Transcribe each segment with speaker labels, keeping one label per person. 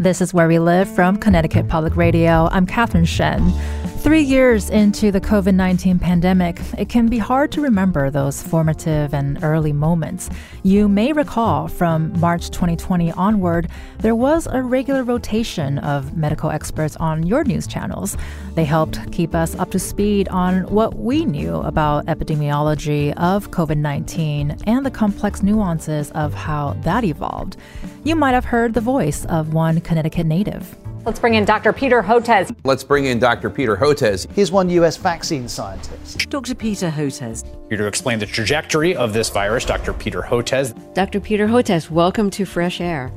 Speaker 1: This is Where We Live from Connecticut Public Radio. I'm Catherine Shen. Three years into the COVID 19 pandemic, it can be hard to remember those formative and early moments. You may recall from March 2020 onward, there was a regular rotation of medical experts on your news channels. They helped keep us up to speed on what we knew about epidemiology of COVID 19 and the complex nuances of how that evolved. You might have heard the voice of one Connecticut native.
Speaker 2: Let's bring in Dr. Peter Hotez.
Speaker 3: Let's bring in Dr. Peter Hotez.
Speaker 4: He's one U.S. vaccine scientist.
Speaker 5: Dr. Peter Hotez.
Speaker 6: Here to explain the trajectory of this virus, Dr. Peter Hotez.
Speaker 5: Dr. Peter Hotez, welcome to Fresh Air.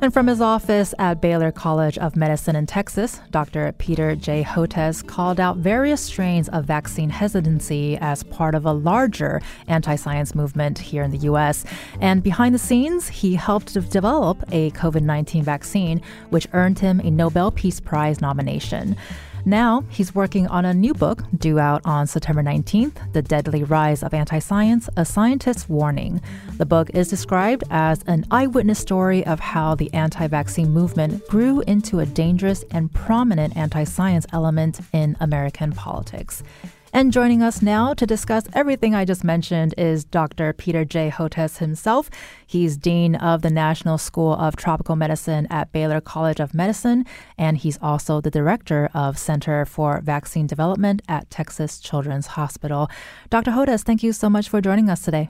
Speaker 1: And from his office at Baylor College of Medicine in Texas, Dr. Peter J. Hotez called out various strains of vaccine hesitancy as part of a larger anti science movement here in the U.S. And behind the scenes, he helped develop a COVID 19 vaccine, which earned him a Nobel Peace Prize nomination. Now, he's working on a new book due out on September 19th The Deadly Rise of Anti Science A Scientist's Warning. The book is described as an eyewitness story of how the anti vaccine movement grew into a dangerous and prominent anti science element in American politics. And joining us now to discuss everything I just mentioned is Dr. Peter J. Hotez himself. He's Dean of the National School of Tropical Medicine at Baylor College of Medicine, and he's also the director of Center for Vaccine Development at Texas Children's Hospital. Dr. Hotez, thank you so much for joining us today.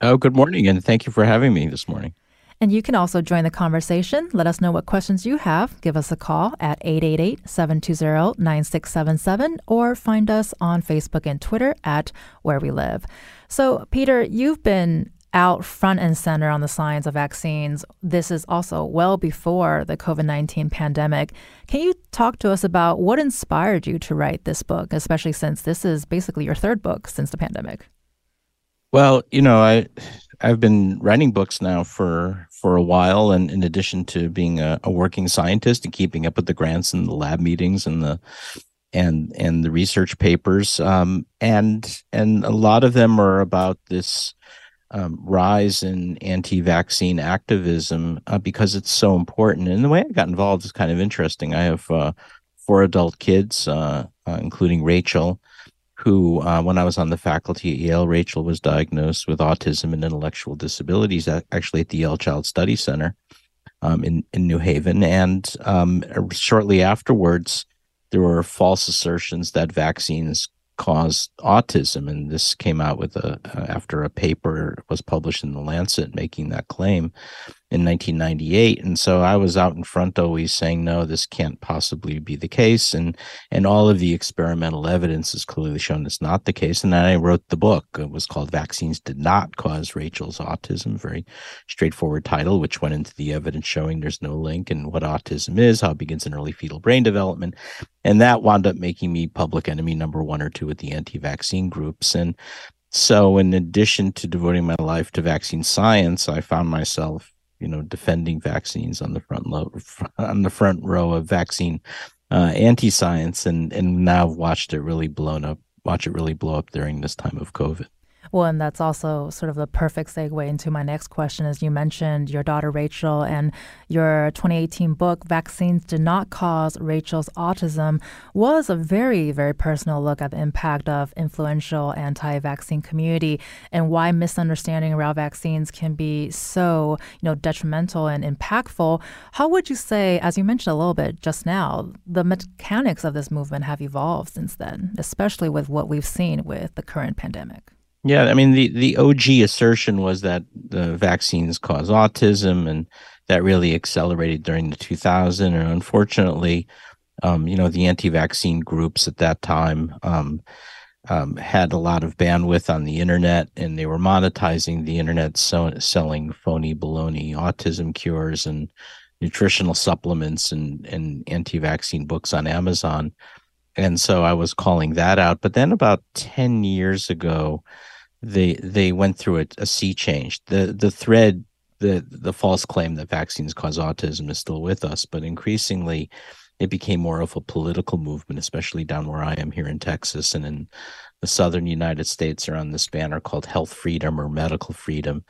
Speaker 7: Oh, good morning, and thank you for having me this morning.
Speaker 1: And you can also join the conversation. Let us know what questions you have. Give us a call at 888 720 9677 or find us on Facebook and Twitter at Where We Live. So, Peter, you've been out front and center on the science of vaccines. This is also well before the COVID 19 pandemic. Can you talk to us about what inspired you to write this book, especially since this is basically your third book since the pandemic?
Speaker 7: Well, you know, I I've been writing books now for for a while, and in addition to being a, a, working scientist and keeping up with the grants and the lab meetings and the and and the research papers, um, and and a lot of them are about this um, rise in anti-vaccine activism uh, because it's so important. And the way I got involved is kind of interesting. I have uh, four adult kids, uh, uh including Rachel who, uh, when I was on the faculty at Yale, Rachel was diagnosed with autism and intellectual disabilities, actually at the Yale Child Study Center um, in in New Haven. And um, shortly afterwards, there were false assertions that vaccines cause autism, and this came out with a uh, after a paper was published in the Lancet making that claim in 1998 and so i was out in front always saying no this can't possibly be the case. And and all of the experimental evidence has clearly shown it's not the case. And then i wrote the book. It was called vaccines did not cause rachel's autism. Very straightforward title which went into the evidence showing there's no link and what autism is how it begins in early fetal brain development. And that wound up making me public enemy number one or two with the anti-vaccine groups. And so in addition to devoting my life to vaccine science i found myself you know defending vaccines on the front low on the front row of vaccine uh, anti-science and and now watched it really blown up watch it really blow up during this time of covid
Speaker 1: well, and that's also sort of the perfect segue into my next question. As you mentioned, your daughter Rachel and your 2018 book, Vaccines Did Not Cause Rachel's Autism, was a very, very personal look at the impact of influential anti vaccine community and why misunderstanding around vaccines can be so, you know, detrimental and impactful. How would you say, as you mentioned a little bit just now, the mechanics of this movement have evolved since then, especially with what we've seen with the current pandemic?
Speaker 7: Yeah, I mean the the OG assertion was that the vaccines cause autism, and that really accelerated during the 2000. And unfortunately, um, you know, the anti-vaccine groups at that time um, um, had a lot of bandwidth on the internet and they were monetizing the internet, so, selling phony baloney autism cures and nutritional supplements and, and anti vaccine books on Amazon. And so I was calling that out. But then about 10 years ago, they they went through a, a sea change. The the thread, the the false claim that vaccines cause autism is still with us, but increasingly it became more of a political movement, especially down where I am here in Texas and in the southern United States are on this banner called health freedom or medical freedom.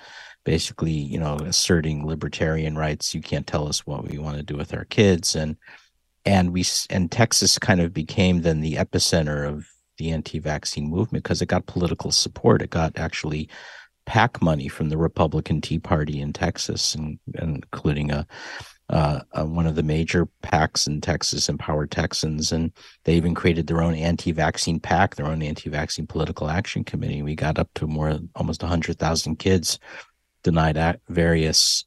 Speaker 7: Basically, you know, asserting libertarian rights. You can't tell us what we want to do with our kids. And and we and Texas kind of became then the epicenter of the anti-vaccine movement because it got political support. It got actually PAC money from the Republican Tea Party in Texas, and, and including a, uh, a, one of the major PACs in Texas, Empower Texans, and they even created their own anti-vaccine PAC, their own anti-vaccine political action committee. We got up to more almost hundred thousand kids denied various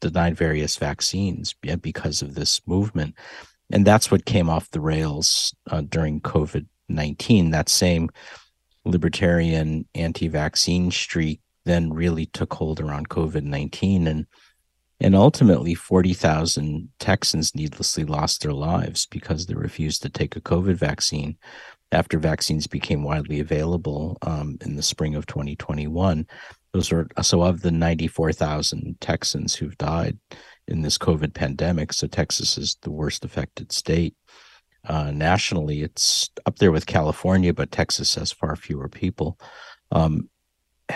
Speaker 7: denied various vaccines because of this movement, and that's what came off the rails uh, during COVID 19, that same libertarian anti vaccine streak then really took hold around COVID 19. And and ultimately, 40,000 Texans needlessly lost their lives because they refused to take a COVID vaccine after vaccines became widely available um, in the spring of 2021. Those are so of the 94,000 Texans who've died in this COVID pandemic. So Texas is the worst affected state uh, nationally, it's up there with California, but Texas has far fewer people. Um,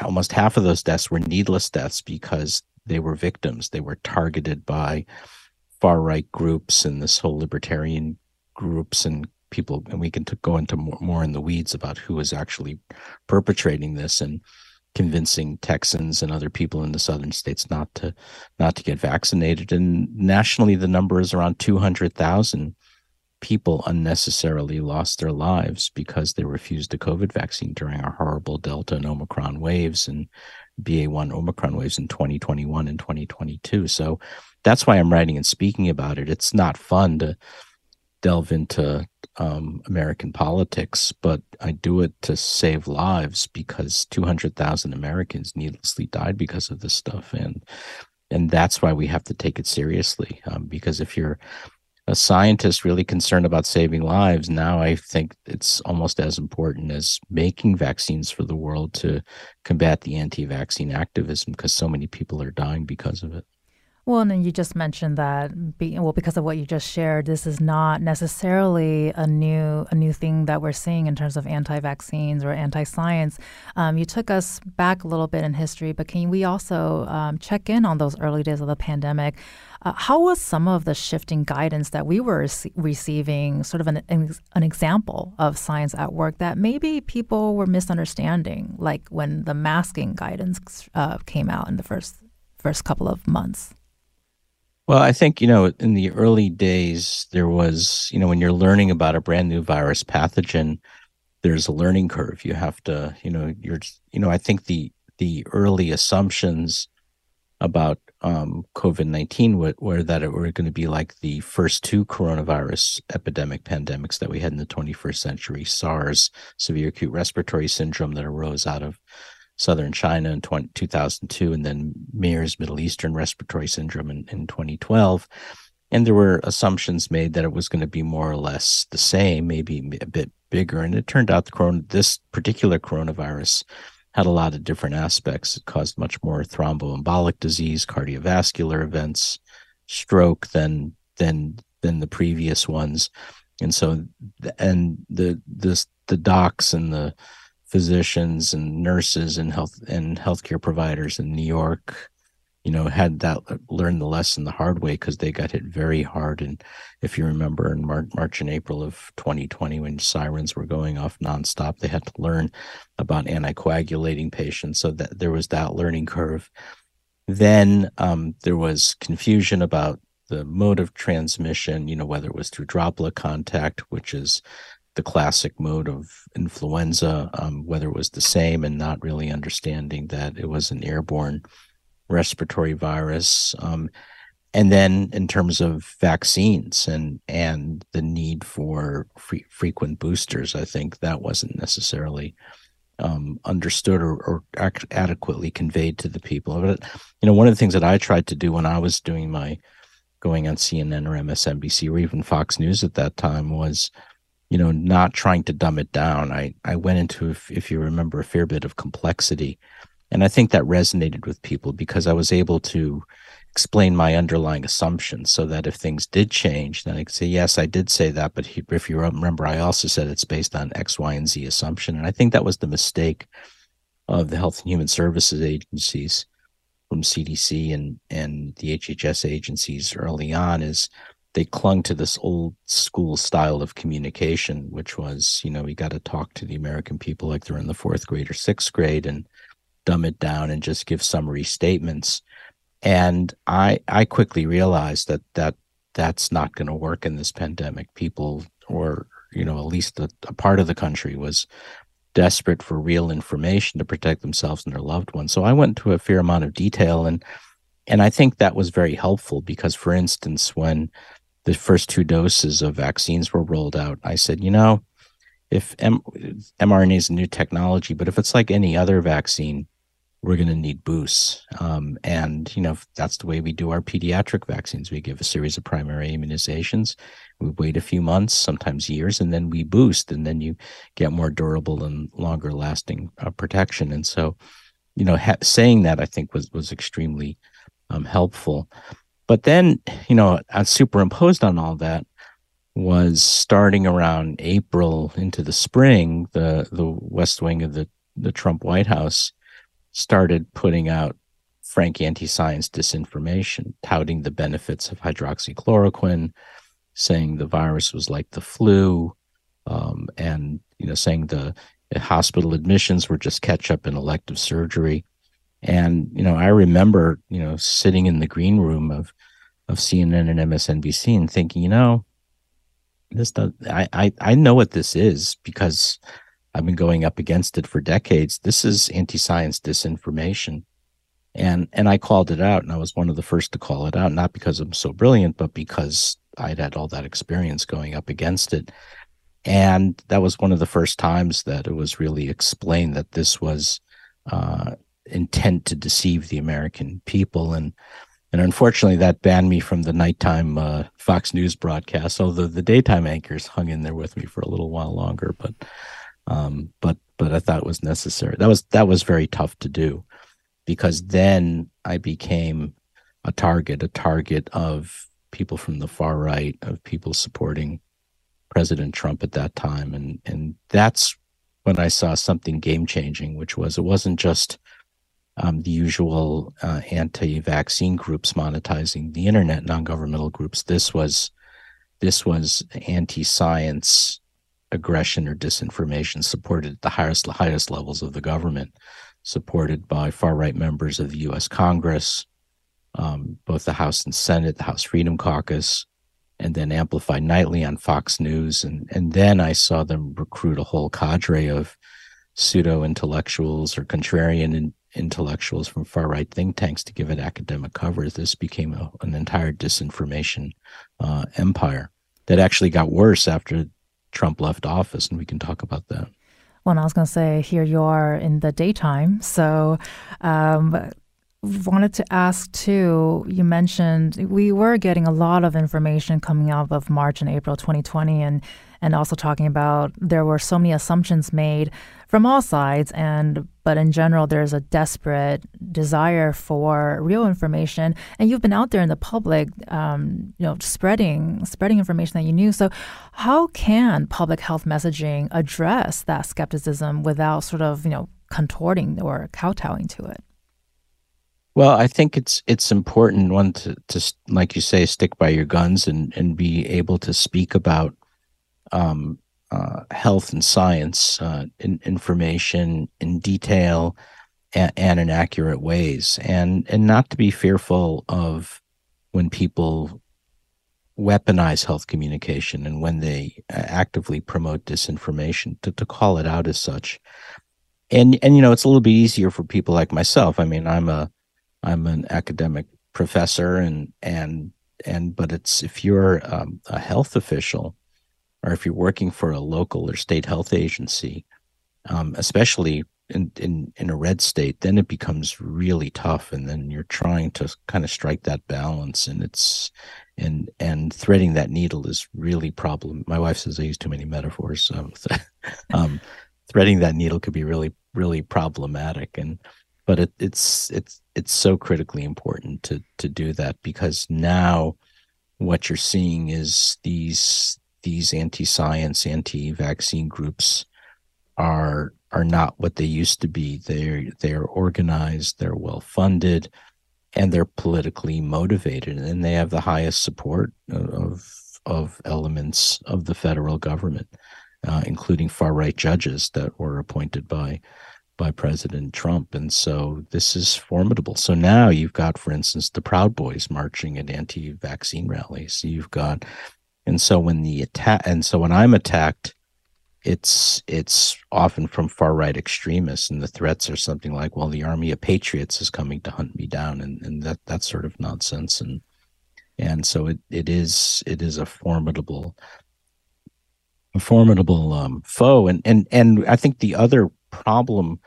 Speaker 7: almost half of those deaths were needless deaths because they were victims. They were targeted by far right groups and this whole libertarian groups and people. And we can t- go into more, more in the weeds about who is actually perpetrating this and convincing Texans and other people in the southern states not to not to get vaccinated. And nationally, the number is around two hundred thousand people unnecessarily lost their lives because they refused the COVID vaccine during our horrible Delta and Omicron waves and BA1 Omicron waves in 2021 and 2022. So that's why I'm writing and speaking about it. It's not fun to delve into um, American politics, but I do it to save lives because 200,000 Americans needlessly died because of this stuff. And and that's why we have to take it seriously. Um, because if you're a scientist really concerned about saving lives, now I think it's almost as important as making vaccines for the world to combat the anti vaccine activism because so many people are dying because of it.
Speaker 1: Well, and then you just mentioned that, be, well, because of what you just shared, this is not necessarily a new a new thing that we're seeing in terms of anti-vaccines or anti-science. Um, you took us back a little bit in history, but can we also um, check in on those early days of the pandemic? Uh, how was some of the shifting guidance that we were receiving sort of an, an example of science at work that maybe people were misunderstanding, like when the masking guidance uh, came out in the first first couple of months?
Speaker 7: Well, I think, you know, in the early days, there was, you know, when you're learning about a brand new virus pathogen, there's a learning curve. You have to, you know, you're, you know, I think the, the early assumptions about um, COVID 19 were, were, that it were going to be like the first two coronavirus epidemic pandemics that we had in the 21st century SARS, severe acute respiratory syndrome, that arose out of southern China in 20, 2002, and then MERS, Middle Eastern Respiratory Syndrome, in, in 2012. And there were assumptions made that it was going to be more or less the same, maybe a bit bigger. And it turned out the corona, this particular coronavirus had a lot of different aspects. It caused much more thromboembolic disease, cardiovascular events, stroke than than than the previous ones. And so, and the this the docs and the physicians and nurses and health and healthcare providers in New York, you know, had that learned the lesson the hard way because they got hit very hard. And if you remember in March, March and April of 2020, when sirens were going off nonstop, they had to learn about anticoagulating patients. So that there was that learning curve. Then um, there was confusion about the mode of transmission, you know, whether it was through droplet contact, which is the classic mode of influenza, um, whether it was the same and not really understanding that it was an airborne respiratory virus. Um, and then in terms of vaccines and and the need for free, frequent boosters, I think that wasn't necessarily um, understood or, or ac- adequately conveyed to the people. But you know, one of the things that I tried to do when I was doing my going on CNN or MSNBC or even Fox News at that time was, you know, not trying to dumb it down. I I went into, if, if you remember, a fair bit of complexity, and I think that resonated with people because I was able to explain my underlying assumptions so that if things did change, then I could say, yes, I did say that. But if you remember, I also said it's based on X, Y, and Z assumption. And I think that was the mistake of the Health and Human Services agencies from CDC and, and the HHS agencies early on is they clung to this old school style of communication, which was, you know, we got to talk to the American people like they're in the fourth grade or sixth grade and dumb it down and just give summary statements. And i i quickly realized that that that's not going to work in this pandemic. People or you know at least a, a, part of the country was desperate for real information to protect themselves and their loved ones. So i went into a fair amount of detail and and i think that was very helpful because for instance when the first two doses of vaccines were rolled out i said you know if M- mrna is a new technology but if it's like any other vaccine we're going to need boosts. Um, and, you know, that's the way we do our pediatric vaccines. We give a series of primary immunizations. We wait a few months, sometimes years, and then we boost, and then you get more durable and longer lasting uh, protection. And so, you know, ha- saying that I think was was extremely um, helpful. But then, you know, superimposed on all that was starting around April into the spring, the the West Wing of the the Trump White House started putting out frank anti-science disinformation, touting the benefits of hydroxychloroquine, saying the virus was like the flu, um, and you know, saying the hospital admissions were just catch up in elective surgery. And you know, I remember you know sitting in the green room of of CNN and MSNBC and thinking, you know, this does, I, I I know what this is because I've been going up against it for decades. This is anti-science disinformation. And and I called it out and I was one of the first to call it out, not because I'm so brilliant, but because I'd had all that experience going up against it. And that was one of the first times that it was really explained that this was uh, intent to deceive the American people. And and unfortunately, that banned me from the nighttime uh, Fox News broadcast. Although the daytime anchors hung in there with me for a little while longer, but um, but but I thought it was necessary. That was that was very tough to do because then I became a target, a target of people from the far right, of people supporting President Trump at that time, and and that's when I saw something game changing, which was it wasn't just um, the usual uh, anti-vaccine groups monetizing the internet, non-governmental groups. This was this was anti-science aggression or disinformation supported at the highest highest levels of the government, supported by far right members of the U.S. Congress, um, both the House and Senate, the House Freedom Caucus, and then amplified nightly on Fox News. And and then I saw them recruit a whole cadre of pseudo intellectuals or contrarian in, intellectuals from far right think tanks to give it academic coverage. This became a, an entire disinformation uh, empire that actually got worse after Trump left office, and we can talk about that.
Speaker 1: Well, I was going to say, here you are in the daytime. So, um, wanted to ask too. You mentioned we were getting a lot of information coming out of March and April 2020, and and also talking about there were so many assumptions made from all sides and but in general there's a desperate desire for real information and you've been out there in the public um, you know spreading spreading information that you knew. So how can public health messaging address that skepticism without sort of you know contorting or kowtowing to it?
Speaker 7: Well, I think it's it's important one to, to like you say stick by your guns and and be able to speak about um, uh, health and science uh, in, information in detail and, and, in accurate ways, and and not to be fearful of when people weaponize health communication and when they uh, actively promote disinformation to, to call it out as such. And and you know it's a little bit easier for people like myself. I mean i'm a i'm an academic professor and and and but it's if you're um, a health official or if you're working for a local or state health agency, um, especially in, in in a red state, then it becomes really tough, and then you're trying to kind of strike that balance, and it's and and threading that needle is really problem. My wife says I use too many metaphors. Um, threading that needle could be really really problematic, and but it, it's it's it's so critically important to to do that because now what you're seeing is these these anti-science, anti-vaccine groups are are not what they used to be. They're they're organized, they're well funded, and they're politically motivated, and they have the highest support of of elements of the federal government, uh, including far right judges that were appointed by by President Trump. And so this is formidable. So now you've got, for instance, the Proud Boys marching at anti-vaccine rallies. You've got, and so when the attack, and so when I'm attacked, it's it's often from far right extremists, and the threats are something like, "Well, the army of patriots is coming to hunt me down," and and that that sort of nonsense. And and so it it is it is a formidable a formidable um, foe. And and and I think the other problem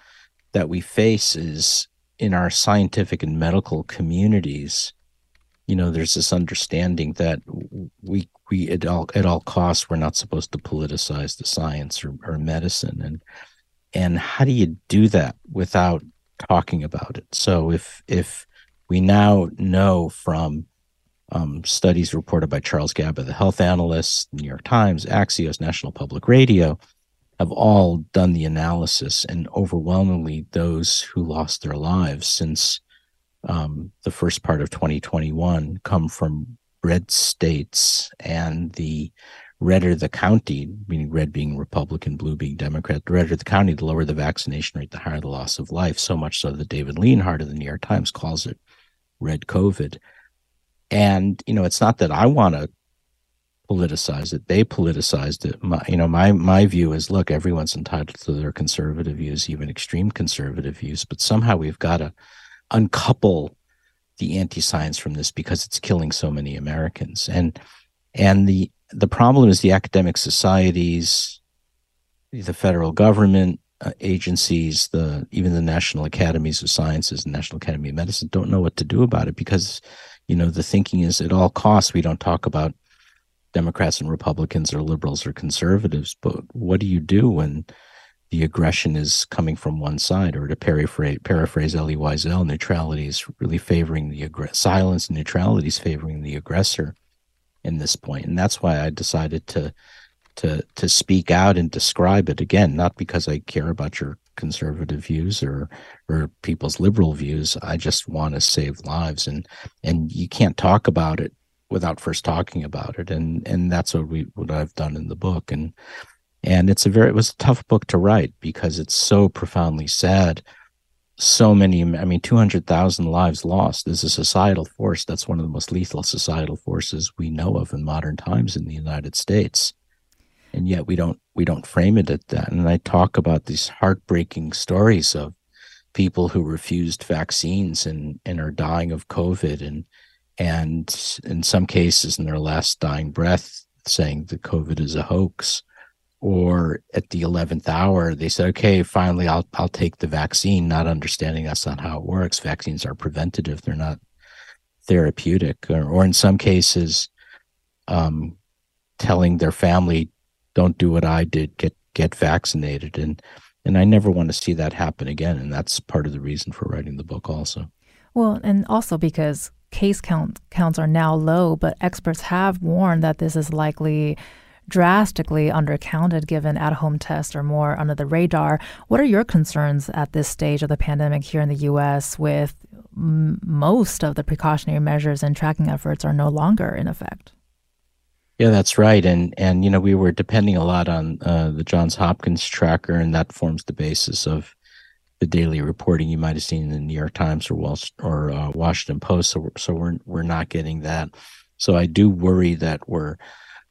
Speaker 7: that we face is in our scientific and medical communities you know there's this understanding that we we at all at all costs we're not supposed to politicize the science or, or medicine. And and how do you do that without talking about it? So if if we now know from um, studies reported by Charles Gaba, the health analyst, New York Times, Axios, National Public Radio, have all done the analysis, and overwhelmingly, those who lost their lives since um, the first part of 2021 come from red states, and the redder the county, meaning red being Republican, blue being Democrat, the redder the county, the lower the vaccination rate, the higher the loss of life. So much so that David Leonhardt of the New York Times calls it red COVID. And, you know, it's not that I want to politicized it. They politicized it. My, you know, my my view is, look, everyone's entitled to their conservative views, even extreme conservative views, but somehow we've got to uncouple the anti-science from this because it's killing so many Americans. And and the the problem is the academic societies, the federal government uh, agencies, the even the national academies of sciences and National Academy of Medicine don't know what to do about it because you know the thinking is at all costs we don't talk about Democrats and Republicans or liberals or conservatives, but what do you do when the aggression is coming from one side? Or to paraphrase, paraphrase Elie Wiesel, neutrality is really favoring the aggressor. Silence and neutrality is favoring the aggressor in this point, and that's why I decided to to to speak out and describe it again, not because I care about your conservative views or or people's liberal views. I just want to save lives, and and you can't talk about it without first talking about it and and that's what we what I've done in the book and and it's a very it was a tough book to write because it's so profoundly sad. So many I mean 200,000 lives lost is a societal force. That's one of the most lethal societal forces we know of in modern times in the United States. And yet we don't we don't frame it at that. And I talk about these heartbreaking stories of people who refused vaccines and and are dying of covid and and in some cases in their last dying breath saying that covid is a hoax or at the 11th hour they said okay finally i'll i'll take the vaccine not understanding that's not how it works. Vaccines are preventative. They're not therapeutic. Or, or in some cases um, telling their family don't do what i did. Get get vaccinated. And and i never want to see that happen again. And that's part of the reason for writing the book also.
Speaker 1: Well and also because case count, counts are now low, but experts have warned that this is likely drastically undercounted given at home tests are more under the radar. What are your concerns at this stage of the pandemic here in the U.S. with m- most of the precautionary measures and tracking efforts are no longer in effect?
Speaker 7: Yeah, that's right. And and you know we were depending a lot on uh, the Johns Hopkins tracker, and that forms the basis of the daily reporting you might have seen in the New York Times or Wall or uh, Washington Post. So we're, so we're we're not getting that. So I do worry that we're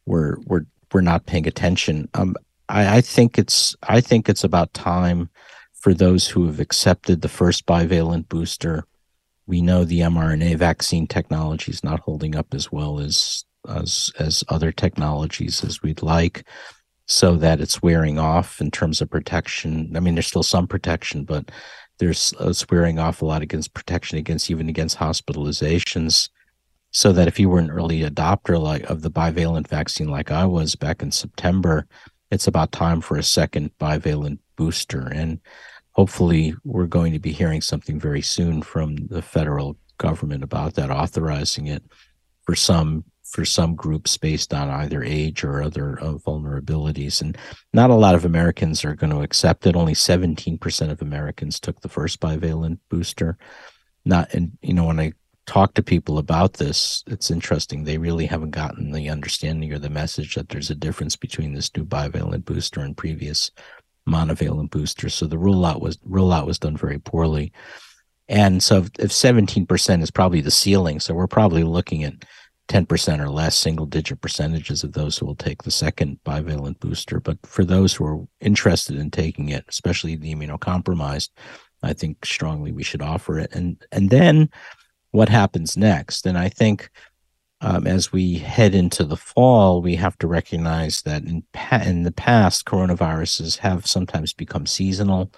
Speaker 7: we're we're we're not paying attention. Um, I, I think it's I think it's about time for those who have accepted the first bivalent booster. We know the mRNA vaccine technology is not holding up as well as as as other technologies as we'd like so that it's wearing off in terms of protection. I mean there's still some protection but there's it's wearing off a lot against protection against even against hospitalizations so that if you were an early adopter like of the bivalent vaccine like i was back in september it's about time for a second bivalent booster. And hopefully we're going to be hearing something very soon from the federal government about that authorizing it for some for some groups based on either age or other uh, vulnerabilities. And not a lot of americans are going to accept it. Only 17% of americans took the first bivalent booster. Not and you know when i talk to people about this it's interesting they really haven't gotten the understanding or the message that there's a difference between this new bivalent booster and previous monovalent boosters. So the rollout was rollout was done very poorly. And so if 17% is probably the ceiling, so we're probably looking at 10% or less single digit percentages of those who will take the second bivalent booster. But for those who are interested in taking it, especially the immunocompromised, I think strongly we should offer it. And and then what happens next? And I think um, as we head into the fall, we have to recognize that in pa- in the past, coronaviruses have sometimes become seasonal,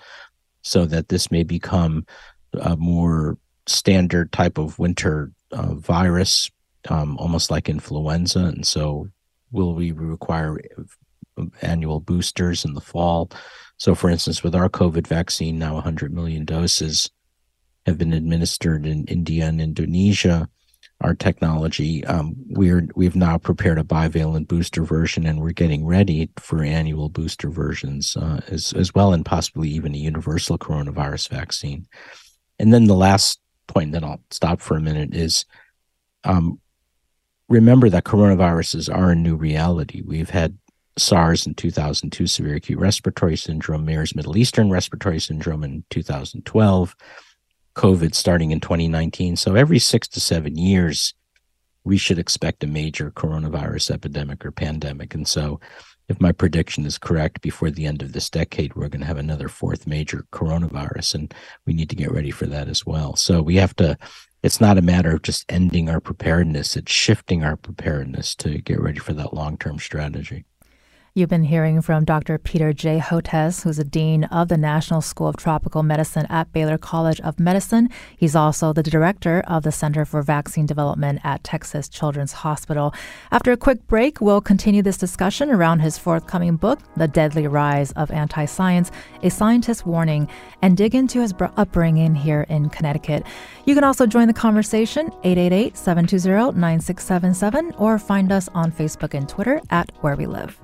Speaker 7: so that this may become a more standard type of winter uh, virus, um, almost like influenza. And so, will we require uh, annual boosters in the fall? So, for instance, with our COVID vaccine, now 100 million doses have been administered in India and Indonesia our technology. Um, we're we've now prepared a bivalent booster version, and we're getting ready for annual booster versions uh, as as well, and possibly even a universal coronavirus vaccine. And then the last point, then I'll stop for a minute, is um, remember that coronaviruses are a new reality. We've had SARS in 2002, severe acute respiratory syndrome, MERS Middle Eastern respiratory syndrome in 2012. COVID starting in 2019. So every six to seven years, we should expect a major coronavirus epidemic or pandemic. And so, if my prediction is correct, before the end of this decade, we're going to have another fourth major coronavirus, and we need to get ready for that as well. So, we have to, it's not a matter of just ending our preparedness, it's shifting our preparedness to get ready for that long term strategy.
Speaker 1: You've been hearing from Dr. Peter J. Hotez, who's a dean of the National School of Tropical Medicine at Baylor College of Medicine. He's also the director of the Center for Vaccine Development at Texas Children's Hospital. After a quick break, we'll continue this discussion around his forthcoming book, The Deadly Rise of Anti Science, a Scientist's Warning, and dig into his upbringing here in Connecticut. You can also join the conversation 888 720 9677 or find us on Facebook and Twitter at Where We Live.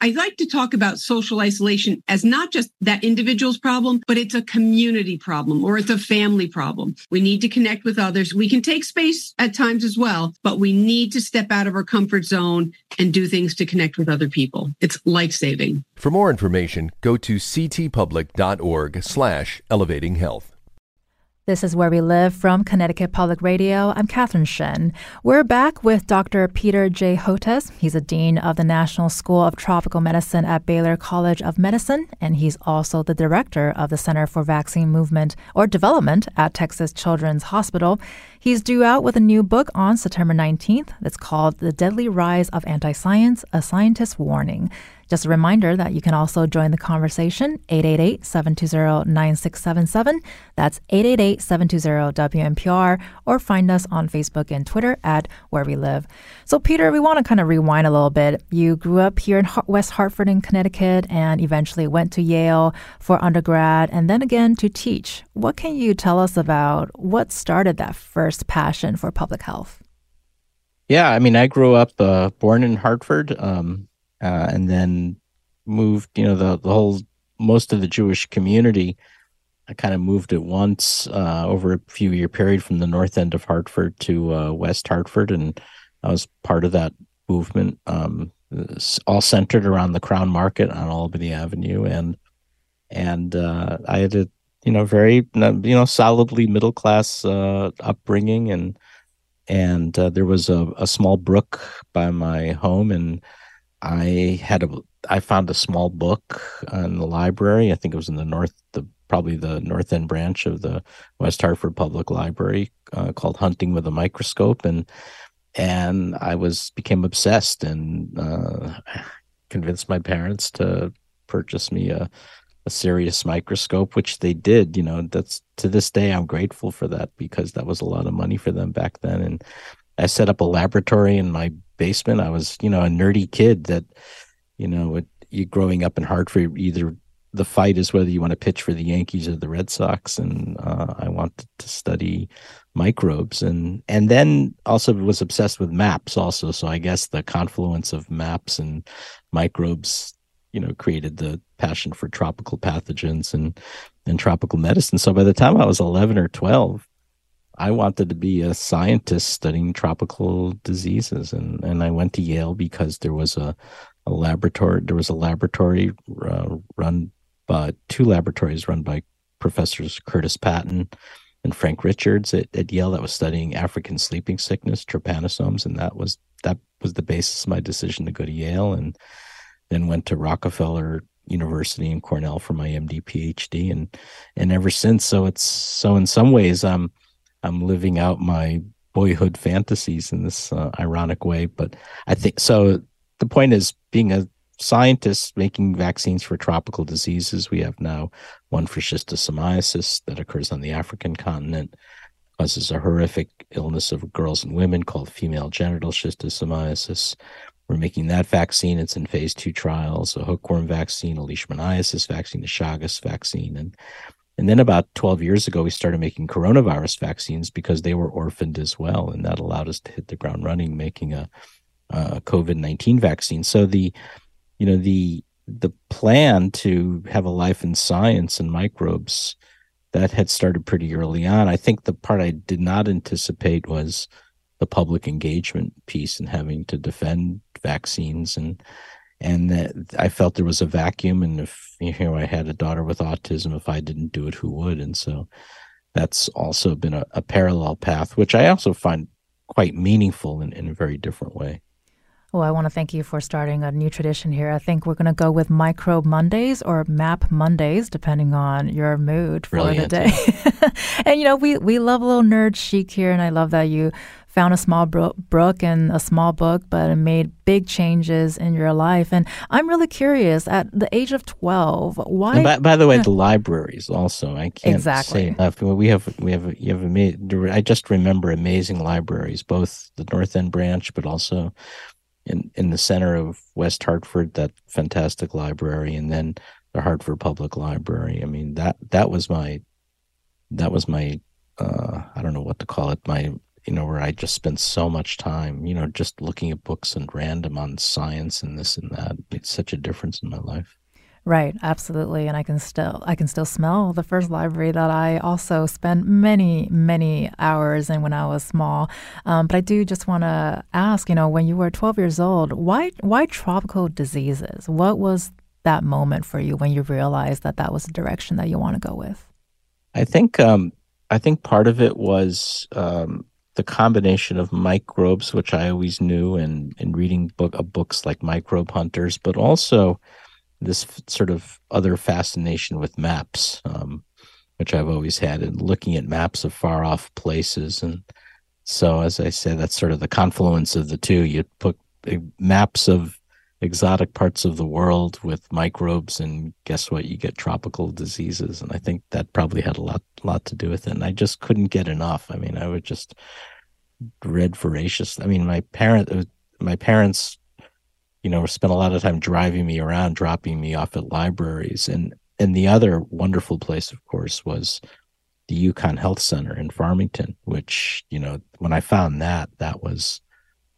Speaker 8: I like to talk about social isolation as not just that individual's problem, but it's a community problem or it's a family problem. We need to connect with others. We can take space at times as well, but we need to step out of our comfort zone and do things to connect with other people. It's life saving.
Speaker 9: For more information, go to ctpublic.org slash elevating health.
Speaker 1: This is Where We Live from Connecticut Public Radio. I'm Catherine Shen. We're back with Dr. Peter J. Hotez. He's a dean of the National School of Tropical Medicine at Baylor College of Medicine, and he's also the director of the Center for Vaccine Movement or Development at Texas Children's Hospital. He's due out with a new book on September 19th. that's called The Deadly Rise of Anti Science A Scientist's Warning. Just a reminder that you can also join the conversation 888 720 9677. That's 888 720 WNPR, or find us on Facebook and Twitter at Where We Live. So, Peter, we want to kind of rewind a little bit. You grew up here in West Hartford in Connecticut and eventually went to Yale for undergrad and then again to teach. What can you tell us about what started that first passion for public health?
Speaker 7: Yeah, I mean, I grew up uh, born in Hartford. Um, uh, and then moved. You know, the the whole most of the Jewish community. I kind of moved at once uh, over a few year period from the north end of Hartford to uh, West Hartford, and I was part of that movement. Um, all centered around the Crown Market on Albany Avenue, and and uh, I had a you know very you know solidly middle class uh, upbringing, and and uh, there was a, a small brook by my home, and I had a I found a small book in the library. I think it was in the north, the probably the north end branch of the West Hartford Public Library uh, called "Hunting with a Microscope," and and I was became obsessed and uh, convinced my parents to purchase me a a serious microscope, which they did. You know, that's to this day I'm grateful for that because that was a lot of money for them back then. And I set up a laboratory in my basement. I was, you know, a nerdy kid that, you know, it, you growing up in Hartford, either the fight is whether you want to pitch for the Yankees or the Red Sox, and uh, I wanted to study microbes, and and then also was obsessed with maps also. So I guess the confluence of maps and microbes, you know, created the passion for tropical pathogens and and tropical medicine. So by the time I was eleven or twelve, I wanted to be a scientist studying tropical diseases, and and I went to Yale because there was a, a laboratory. There was a laboratory uh, run by two laboratories run by professors Curtis Patton and Frank Richards at, at Yale that was studying African sleeping sickness, trypanosomes, and that was that was the basis of my decision to go to Yale, and then went to Rockefeller University and Cornell for my MD PhD, and and ever since. So it's so in some ways, um I'm living out my boyhood fantasies in this uh, ironic way. But I think so. The point is, being a scientist making vaccines for tropical diseases, we have now one for schistosomiasis that occurs on the African continent, causes a horrific illness of girls and women called female genital schistosomiasis. We're making that vaccine. It's in phase two trials, a hookworm vaccine, a leishmaniasis vaccine, a Chagas vaccine. And and then about 12 years ago, we started making coronavirus vaccines because they were orphaned as well. And that allowed us to hit the ground running, making a, a COVID 19 vaccine. So the, you know, the, the plan to have a life in science and microbes that had started pretty early on. I think the part I did not anticipate was the public engagement piece and having to defend vaccines and and that I felt there was a vacuum. And if you know, I had a daughter with autism, if I didn't do it, who would? And so that's also been a, a parallel path, which I also find quite meaningful in, in a very different way.
Speaker 1: Well, I want to thank you for starting a new tradition here. I think we're going to go with Microbe Mondays or Map Mondays, depending on your mood for Brilliant. the day. and you know, we we love a little nerd chic here, and I love that you found a small brook and a small book, but it made big changes in your life. And I'm really curious, at the age of 12, why?
Speaker 7: By, by, the way, the libraries also. I can't exactly. say enough. We have we have you have. I just remember amazing libraries, both the North End branch, but also in in the center of West Hartford, that fantastic library, and then the Hartford Public Library. I mean that that was my that was my uh, I don't know what to call it my you know, where I just spent so much time, you know, just looking at books and random on science and this and that. It's such a difference in my life.
Speaker 1: Right, absolutely, and I can still I can still smell the first library that I also spent many many hours in when I was small. Um, but I do just want to ask, you know, when you were 12 years old, why why tropical diseases? What was that moment for you when you realized that that was the direction that you want to go with?
Speaker 7: I think um, I think part of it was um, the combination of microbes, which I always knew, and and reading book of books like Microbe Hunters, but also this sort of other fascination with maps, um, which I've always had, and looking at maps of far off places and So as I said, that's sort of the confluence of the two. You put maps of exotic parts of the world with microbes, and guess what? You get tropical diseases, and I think that probably had a lot lot to do with it. And I just couldn't get enough. I mean, I would just read voracious. I mean, my parent, uh, my parents, you know, spent a lot of time driving me around, dropping me off at libraries, and and the other wonderful place, of course, was the UConn Health Center in Farmington, which, you know, when I found that, that was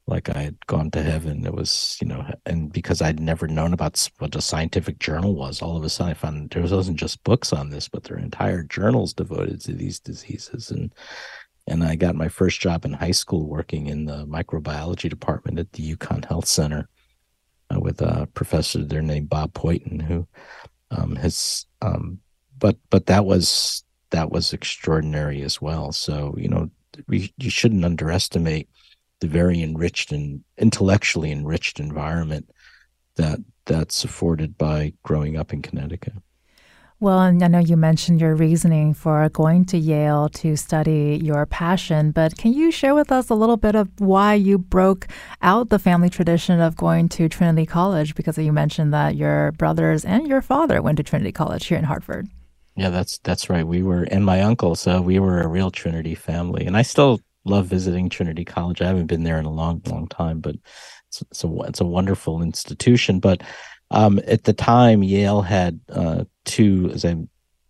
Speaker 7: like I had gone to heaven. It was, you know, and because I'd never known about what a scientific journal was, all of a sudden I found there wasn't just books on this, but there are entire journals devoted to these diseases. And and I got my first job in high school working in the microbiology department at the UConn Health Center uh, with a professor there named Bob Poyton, who um, has, um, but but that was that was extraordinary as well. So you know, we you shouldn't underestimate the very enriched and intellectually enriched environment that that's afforded by growing up in Connecticut.
Speaker 1: Well, and I know you mentioned your reasoning for going to Yale to study your passion, but can you share with us a little bit of why you broke out the family tradition of going to Trinity College? Because you mentioned that your brothers and your father went to Trinity College here in Hartford.
Speaker 7: Yeah, that's that's right. We were and my uncle, so we were a real Trinity family, and I still love visiting Trinity College. I haven't been there in a long, long time, but it's it's a it's a wonderful institution. But um, at the time, Yale had uh, two as I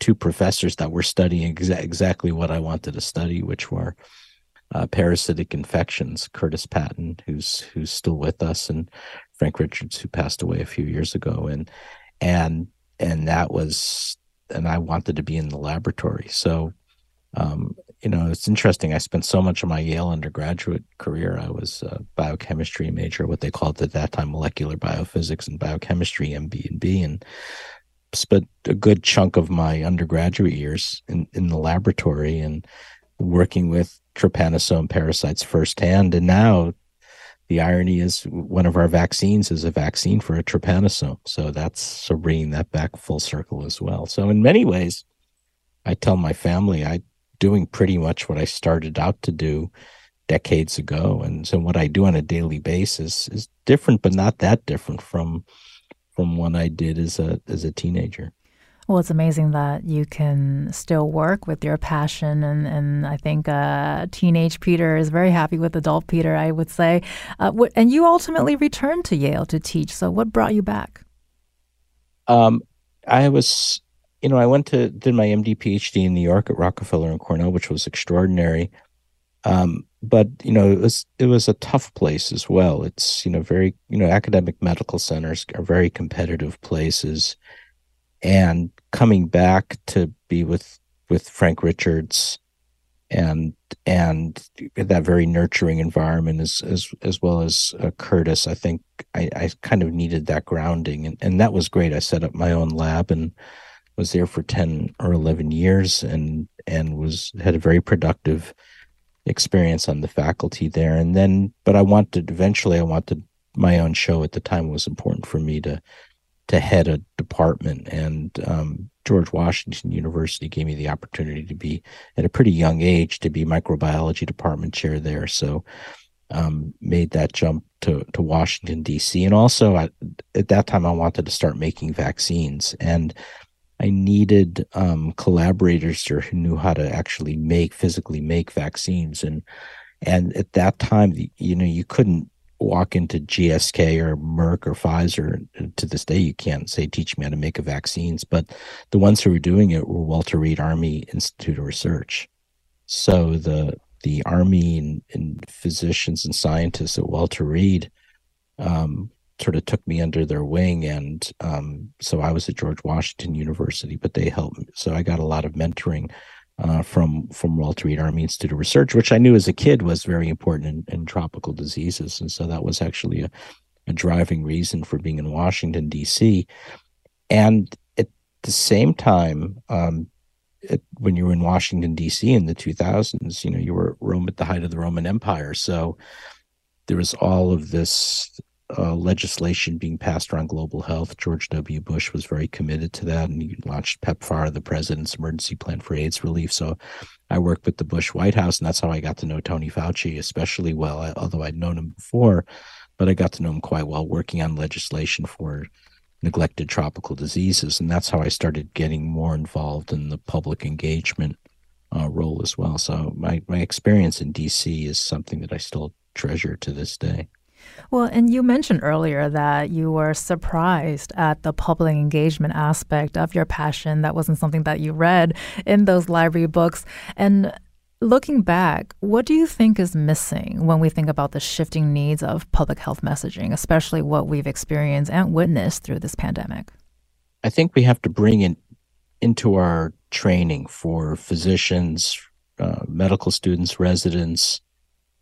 Speaker 7: two professors that were studying exa- exactly what I wanted to study, which were uh, parasitic infections. Curtis Patton, who's who's still with us, and Frank Richards, who passed away a few years ago, and and and that was and I wanted to be in the laboratory. So, um, you know, it's interesting. I spent so much of my Yale undergraduate career. I was a biochemistry major, what they called at that time molecular biophysics and biochemistry, MB and B, and spent a good chunk of my undergraduate years in, in the laboratory and working with trypanosome parasites firsthand. And now the irony is one of our vaccines is a vaccine for a trypanosome. So that's so bringing that back full circle as well. So in many ways, I tell my family I doing pretty much what I started out to do decades ago, and so what I do on a daily basis is different, but not that different from from what I did as a as a teenager.
Speaker 1: Well, it's amazing that you can still work with your passion. And, and I think uh, teenage Peter is very happy with adult Peter, I would say. Uh, what, and you ultimately returned to Yale to teach. So, what brought you back?
Speaker 7: Um, I was, you know, I went to, did my MD PhD in New York at Rockefeller and Cornell, which was extraordinary. Um, but you know it was it was a tough place as well. It's you know very you know academic medical centers are very competitive places. And coming back to be with with Frank Richards and and that very nurturing environment as as as well as uh, Curtis I think I, I kind of needed that grounding. And, and that was great. I set up my own lab and was there for 10 or 11 years and and was had a very productive experience on the faculty there and then but I wanted eventually I wanted my own show at the time it was important for me to to head a department. And um, George Washington University gave me the opportunity to be at a pretty young age to be microbiology department chair there. So um, made that jump to to Washington D.C. And also I, at that time I wanted to start making vaccines and. I needed um, collaborators there who knew how to actually make physically make vaccines, and and at that time, you know, you couldn't walk into GSK or Merck or Pfizer. To this day, you can't say, teach me how to make a vaccines. But the ones who were doing it were Walter Reed Army Institute of Research. So the the Army and, and physicians and scientists at Walter Reed um, sort of took me under their wing. And um, so I was at George Washington University, but they helped me. So I got a lot of mentoring uh, from from Walter Reed Army Institute of Research, which I knew as a kid was very important in, in tropical diseases, and so that was actually a, a driving reason for being in Washington D.C. And at the same time, um, it, when you were in Washington D.C. in the 2000s, you know you were Rome at the height of the Roman Empire, so there was all of this uh, legislation being passed around global health. George W. Bush was very committed to that, and he launched PEPFAR, the President's Emergency Plan for AIDS Relief. So I worked with the Bush White House, and that's how I got to know Tony Fauci especially well, although I'd known him before, but I got to know him quite well working on legislation for neglected tropical diseases. And that's how I started getting more involved in the public engagement uh, role as well. So my, my experience in DC is something that I still treasure to this day.
Speaker 1: Well, and you mentioned earlier that you were surprised at the public engagement aspect of your passion. That wasn't something that you read in those library books. And looking back, what do you think is missing when we think about the shifting needs of public health messaging, especially what we've experienced and witnessed through this pandemic?
Speaker 7: I think we have to bring it into our training for physicians, uh, medical students, residents,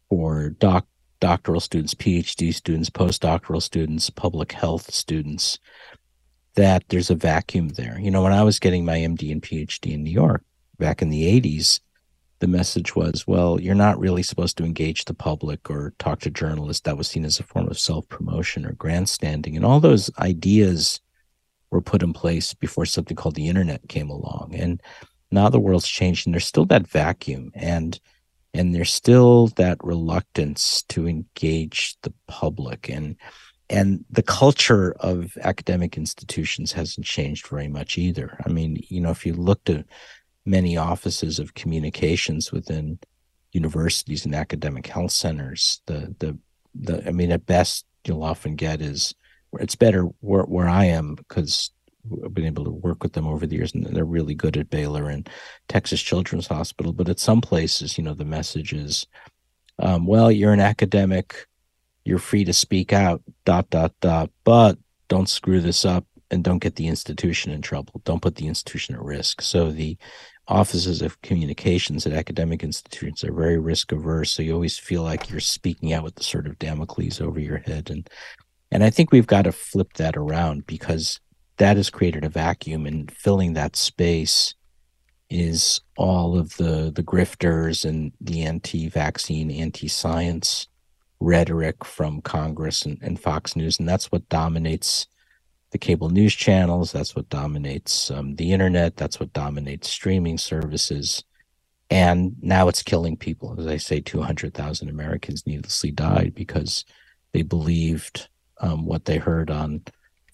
Speaker 7: for doc doctoral students, PhD students, postdoctoral students, public health students, that there's a vacuum there. You know, when I was getting my MD and PhD in New York back in the 80s, the message was, well, you're not really supposed to engage the public or talk to journalists. That was seen as a form of self promotion or grandstanding. And all those ideas were put in place before something called the internet came along. And now the world's changed and there's still that vacuum. And and there's still that reluctance to engage the public. And and the culture of academic institutions hasn't changed very much either. I mean you know if you looked at many offices of communications within universities and academic health centers the the the i mean at best you'll often get is it's better where, where i am because been able to work with them over the years, and they're really good at Baylor and Texas Children's Hospital. But at some places, you know, the message is, um, well, you're an academic, you're free to speak out, dot, dot, dot, but don't screw this up and don't get the institution in trouble. Don't put the institution at risk. So the offices of communications at academic institutions are very risk averse. So you always feel like you're speaking out with the sort of Damocles over your head. And and I think we've got to flip that around because that has created a vacuum and filling that space is all of the the grifters and the anti-vaccine anti-science rhetoric from congress and, and fox news. And that's what dominates the cable news channels. That's what dominates um, the internet. That's what dominates streaming services. And now it's killing people. As i say 200000 americans needlessly died because they believed um, what they heard on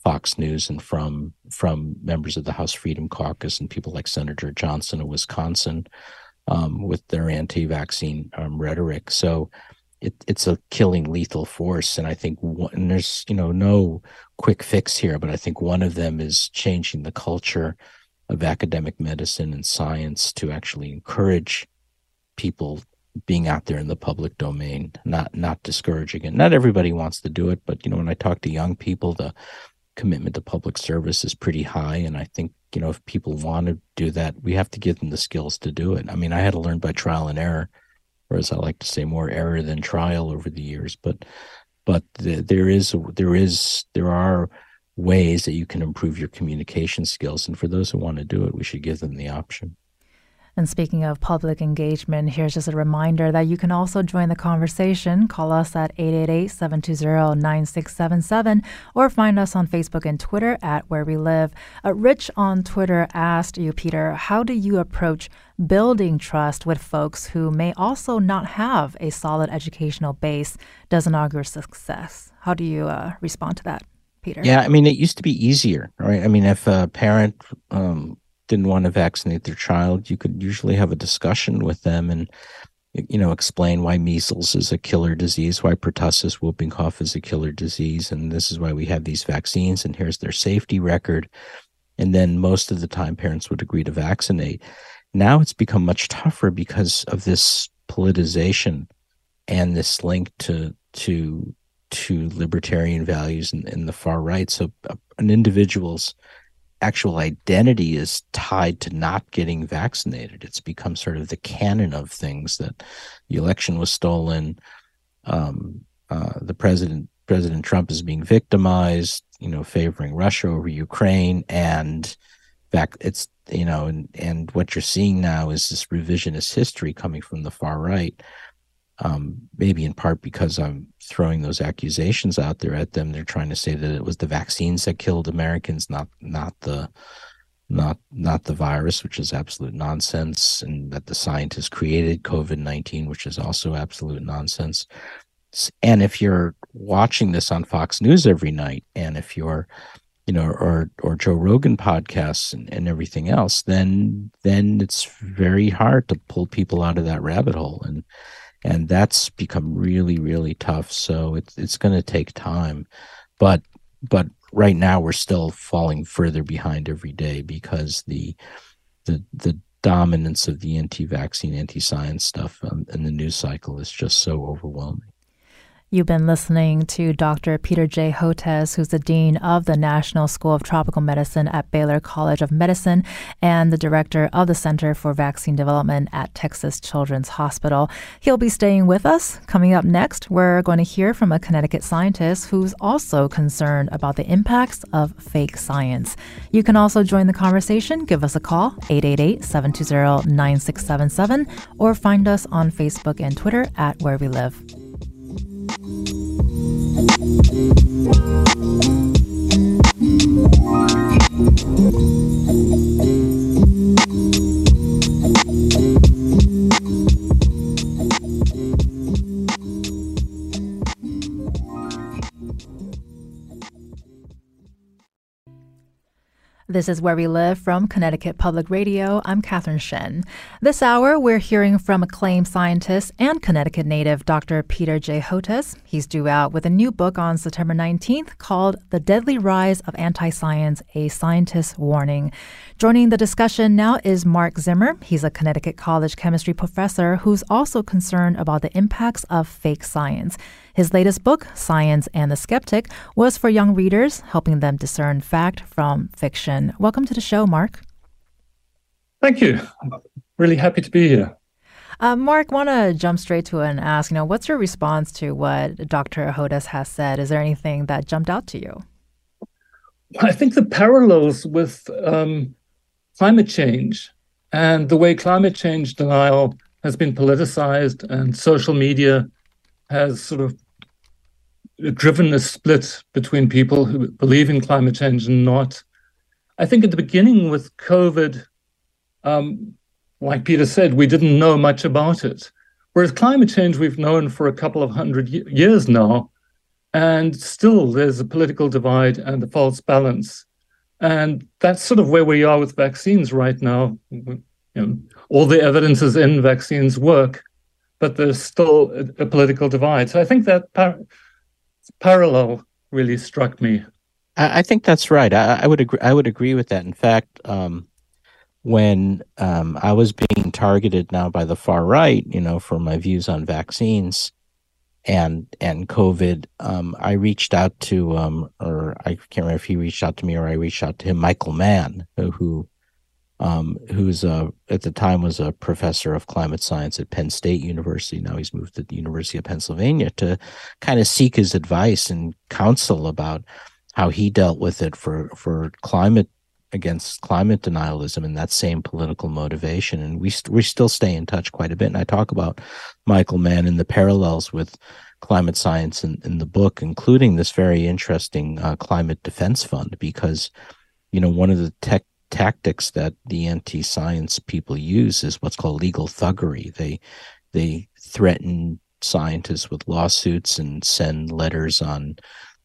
Speaker 7: Fox News and from from members of the House Freedom Caucus and people like Senator Johnson of Wisconsin um, with their anti-vaccine um, rhetoric. So it, it's a killing, lethal force, and I think one, and there's you know no quick fix here, but I think one of them is changing the culture of academic medicine and science to actually encourage people being out there in the public domain, not not discouraging it. Not everybody wants to do it, but you know when I talk to young people, the commitment to public service is pretty high. And I think, you know, if people want to do that, we have to give them the skills to do it. I mean, I had to learn by trial and error, or as I like to say, more error than trial over the years. But, but the, there is, there is, there are ways that you can improve your communication skills. And for those who want to do it, we should give them the option.
Speaker 1: And speaking of public engagement, here's just a reminder that you can also join the conversation. Call us at 888 720 9677 or find us on Facebook and Twitter at Where We Live. Uh, Rich on Twitter asked you, Peter, how do you approach building trust with folks who may also not have a solid educational base? Doesn't augur success. How do you uh, respond to that? Peter?
Speaker 7: Yeah, I mean, it used to be easier, right? I mean, if a parent um, didn't want to vaccinate their child, you could usually have a discussion with them and you know explain why measles is a killer disease, why pertussis whooping cough is a killer disease, and this is why we have these vaccines, and here's their safety record. And then most of the time, parents would agree to vaccinate. Now it's become much tougher because of this politicization and this link to to to libertarian values in, in the far right. So uh, an individual's actual identity is tied to not getting vaccinated. It's become sort of the canon of things that the election was stolen. Um, uh, the president, President Trump, is being victimized. You know, favoring Russia over Ukraine, and back it's you know, and and what you're seeing now is this revisionist history coming from the far right um, maybe in part because I'm throwing those accusations out there at them. They're trying to say that it was the vaccines that killed Americans, not not the not not the virus, which is absolute nonsense, and that the scientists created COVID nineteen, which is also absolute nonsense. And if you're watching this on Fox News every night, and if you're you know, or or Joe Rogan podcasts and, and everything else, then then it's very hard to pull people out of that rabbit hole, and and that's become really really tough. So it's it's going to take time, but but right now we're still falling further behind every day because the the the dominance of the anti-vaccine, anti-science stuff um, in the news cycle is just so overwhelming.
Speaker 1: You've been listening to Dr. Peter J. Hotez, who's the Dean of the National School of Tropical Medicine at Baylor College of Medicine and the Director of the Center for Vaccine Development at Texas Children's Hospital. He'll be staying with us. Coming up next, we're going to hear from a Connecticut scientist who's also concerned about the impacts of fake science. You can also join the conversation. Give us a call, 888 720 9677, or find us on Facebook and Twitter at Where We Live. Thank you. This is Where We Live from Connecticut Public Radio. I'm Catherine Shen. This hour, we're hearing from acclaimed scientist and Connecticut native Dr. Peter J. Hotez. He's due out with a new book on September 19th called The Deadly Rise of Anti Science A Scientist's Warning. Joining the discussion now is Marc Zimmer. He's a Connecticut College chemistry professor who's also concerned about the impacts of fake science. His latest book, Science and the Skeptic, was for young readers, helping them discern fact from fiction. Welcome to the show, Marc.
Speaker 10: Thank you. I'm Really happy to be here.
Speaker 1: Uh, Marc, want to jump straight to it and ask, you know, what's your response to what Dr. Hotez has said? Is there anything that jumped out to you?
Speaker 10: I think the parallels with um, climate change and the way climate change denial has been politicized and social media has sort of driven a split between people who believe in climate change and not. I think at the beginning with COVID, um, like Peter said, we didn't know much about it. Whereas climate change, we've known for a couple of hundred years now, and still there's a political divide and a false balance. And that's sort of where we are with vaccines right now. You know, all the evidence is in vaccines work, but there's still a, a political divide. So I think that par- parallel really struck me.
Speaker 7: I, I think that's right. I, I, would agree. I would agree with that. In fact, um, when um, I was being targeted now by the far right, you know, for my views on vaccines and and COVID, um, I reached out to, um, or I can't remember if he reached out to me or I reached out to him, Michael Mann, who um, who's a, at the time was a professor of climate science at Penn State University. Now he's moved to the University of Pennsylvania to kind of seek his advice and counsel about how he dealt with it for for climate against climate denialism and that same political motivation. And we st- we still stay in touch quite a bit. And I talk about Michael Mann and the parallels with climate science in, in the book, including this very interesting uh, climate defense fund, because you know one of the tech tactics that the anti-science people use is what's called legal thuggery. They they threaten scientists with lawsuits and send letters on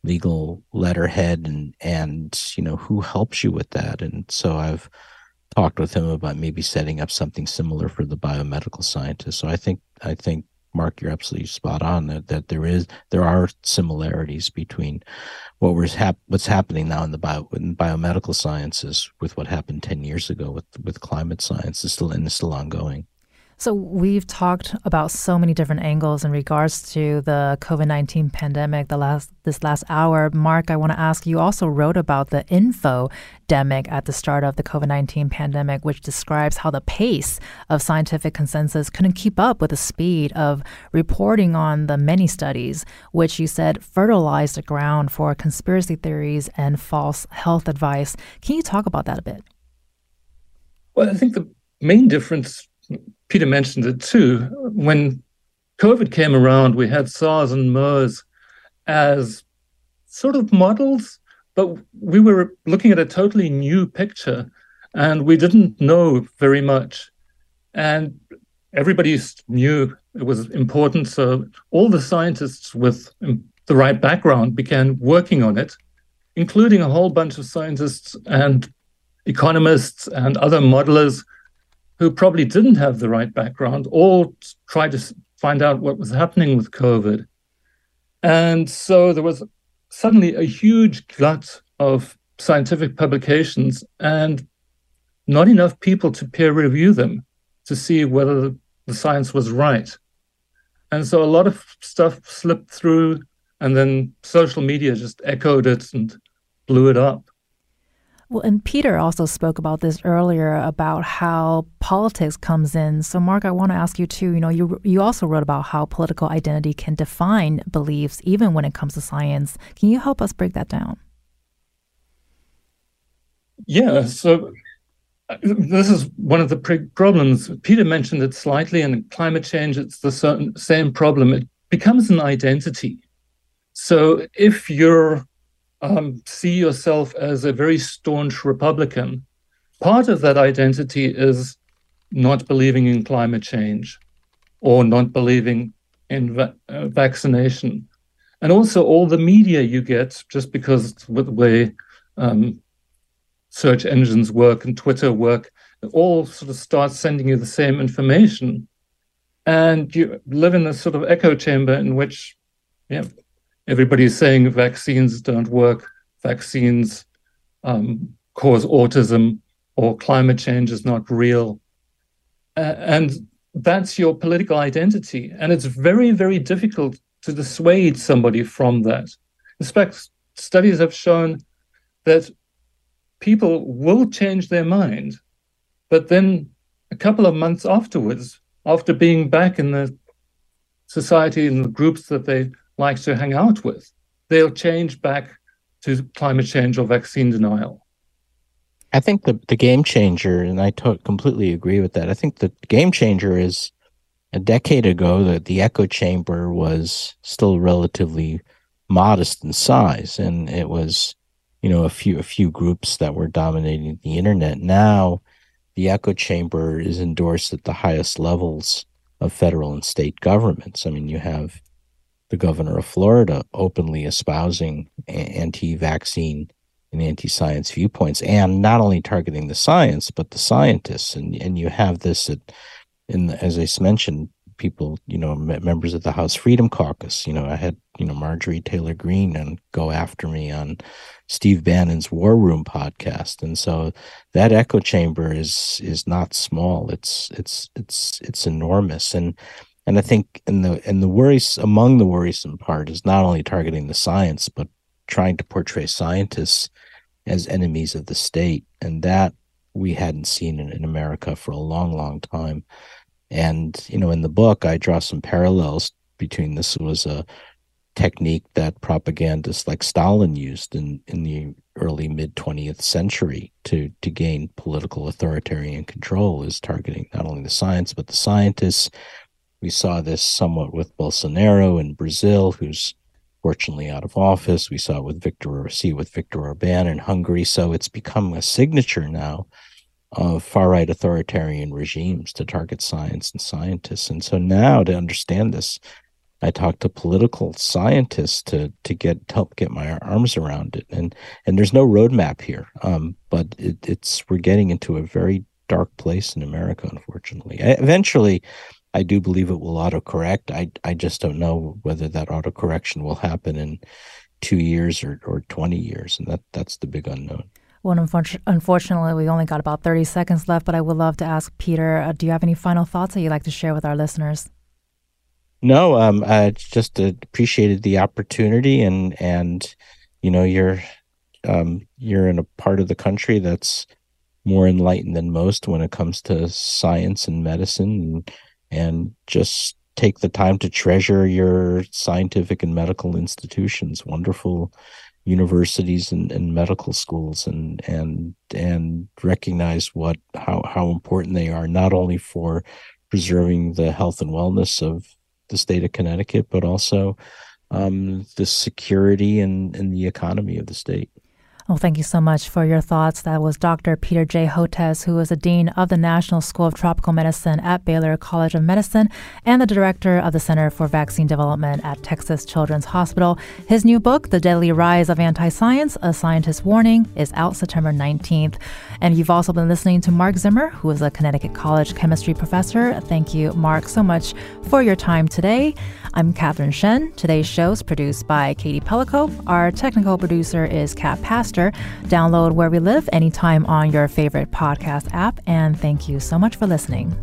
Speaker 7: legal letterhead and and you know who helps you with that and so i've talked with him about maybe setting up something similar for the biomedical scientists so i think i think Marc, you're absolutely spot on that, that there is there are similarities between what was hap- what's happening now in the bio in biomedical sciences with what happened ten years ago with with climate science is still and is still ongoing.
Speaker 1: So we've talked about so many different angles in regards to the COVID-19 pandemic the last this last hour. Marc, I want to ask you also wrote about the info infodemic at the start of the COVID-19 pandemic which describes how the pace of scientific consensus couldn't keep up with the speed of reporting on the many studies which you said fertilized the ground for conspiracy theories and false health advice. Can you talk about that a bit?
Speaker 10: Well, I think the main difference Peter mentioned it too. When COVID came around, we had SARS and MERS as sort of models, but we were looking at a totally new picture. And we didn't know very much. And everybody knew it was important. So all the scientists with the right background began working on it, including a whole bunch of scientists and economists and other modelers who probably didn't have the right background, all tried to find out what was happening with COVID. And so there was suddenly a huge glut of scientific publications and not enough people to peer review them to see whether the science was right. And so a lot of stuff slipped through, and then social media just echoed it and blew it up.
Speaker 1: Well, and Peter also spoke about this earlier about how politics comes in. So, Marc, I want to ask you too. You know, you you also wrote about how political identity can define beliefs, even when it comes to science. Can you help us break that down?
Speaker 10: Yeah. So, uh, this is one of the problems. Peter mentioned it slightly, and climate change. It's the same problem. It becomes an identity. So, if you're um, see yourself as a very staunch Republican, part of that identity is not believing in climate change or not believing in va- uh, vaccination. And also, all the media you get, just because the way um, search engines work and Twitter work, all sort of start sending you the same information. And you live in this sort of echo chamber in which, yeah, everybody's saying vaccines don't work, vaccines um, cause autism, or climate change is not real. And that's your political identity. And it's very, very difficult to dissuade somebody from that. In fact, studies have shown that people will change their mind, but then a couple of months afterwards, after being back in the society and the groups that they likes to hang out with, they'll change back to climate change or vaccine denial.
Speaker 7: I think the, the game changer, and I to- completely agree with that. I think the game changer is a decade ago that the echo chamber was still relatively modest in size, and it was, you know, a few a few groups that were dominating the internet. Now, the echo chamber is endorsed at the highest levels of federal and state governments. I mean, you have the governor of Florida openly espousing anti-vaccine and anti-science viewpoints, and not only targeting the science but the scientists. And and you have this at, in as I mentioned, people, you know, members of the House Freedom Caucus. You know, I had you know Marjorie Taylor Greene and go after me on Steve Bannon's War Room podcast, and so that echo chamber is is not small. It's it's it's it's enormous, and and I think in the and the worries among the worrisome part is not only targeting the science, but trying to portray scientists as enemies of the state. And that we hadn't seen in, in America for a long, long time. And, you know, in the book, I draw some parallels between this was a technique that propagandists like Stalin used in, in the early mid 20th century to to gain political authoritarian control is targeting not only the science but the scientists we saw this somewhat with Bolsonaro in Brazil, who's fortunately out of office. We saw it with Viktor see with Viktor Orban in Hungary. So it's become a signature now of far right authoritarian regimes to target science and scientists. And so now to understand this, I talk to political scientists to to get to help get my arms around it. And and there's no roadmap here, um, but it, it's we're getting into a very dark place in America, unfortunately. Eventually, I do believe it will autocorrect. I I just don't know whether that autocorrection will happen in two years or, or 20 years. And that that's the big unknown.
Speaker 1: Well, unfortunately, we only got about 30 seconds left, but I would love to ask Peter, uh, do you have any final thoughts that you'd like to share with our listeners?
Speaker 7: No, um, I just appreciated the opportunity and, and, you know, you're, um, you're in a part of the country that's more enlightened than most when it comes to science and medicine. And, and just take the time to treasure your scientific and medical institutions, wonderful universities and, and medical schools and and and recognize what how how important they are not only for preserving the health and wellness of the state of Connecticut, but also um, the security and, and the economy of the state.
Speaker 1: Well, thank you so much for your thoughts. That was Dr. Peter J. Hotez, who is the Dean of the National School of Tropical Medicine at Baylor College of Medicine and the Director of the Center for Vaccine Development at Texas Children's Hospital. His new book, The Deadly Rise of Anti Science A Scientist's Warning, is out September 19th. And you've also been listening to Marc Zimmer, who is a Connecticut College chemistry professor. Thank you, Marc, so much for your time today. I'm Catherine Shen. Today's show is produced by Katie Pellico. Our technical producer is Kat Pastor. Download Where We Live anytime on your favorite podcast app. And thank you so much for listening.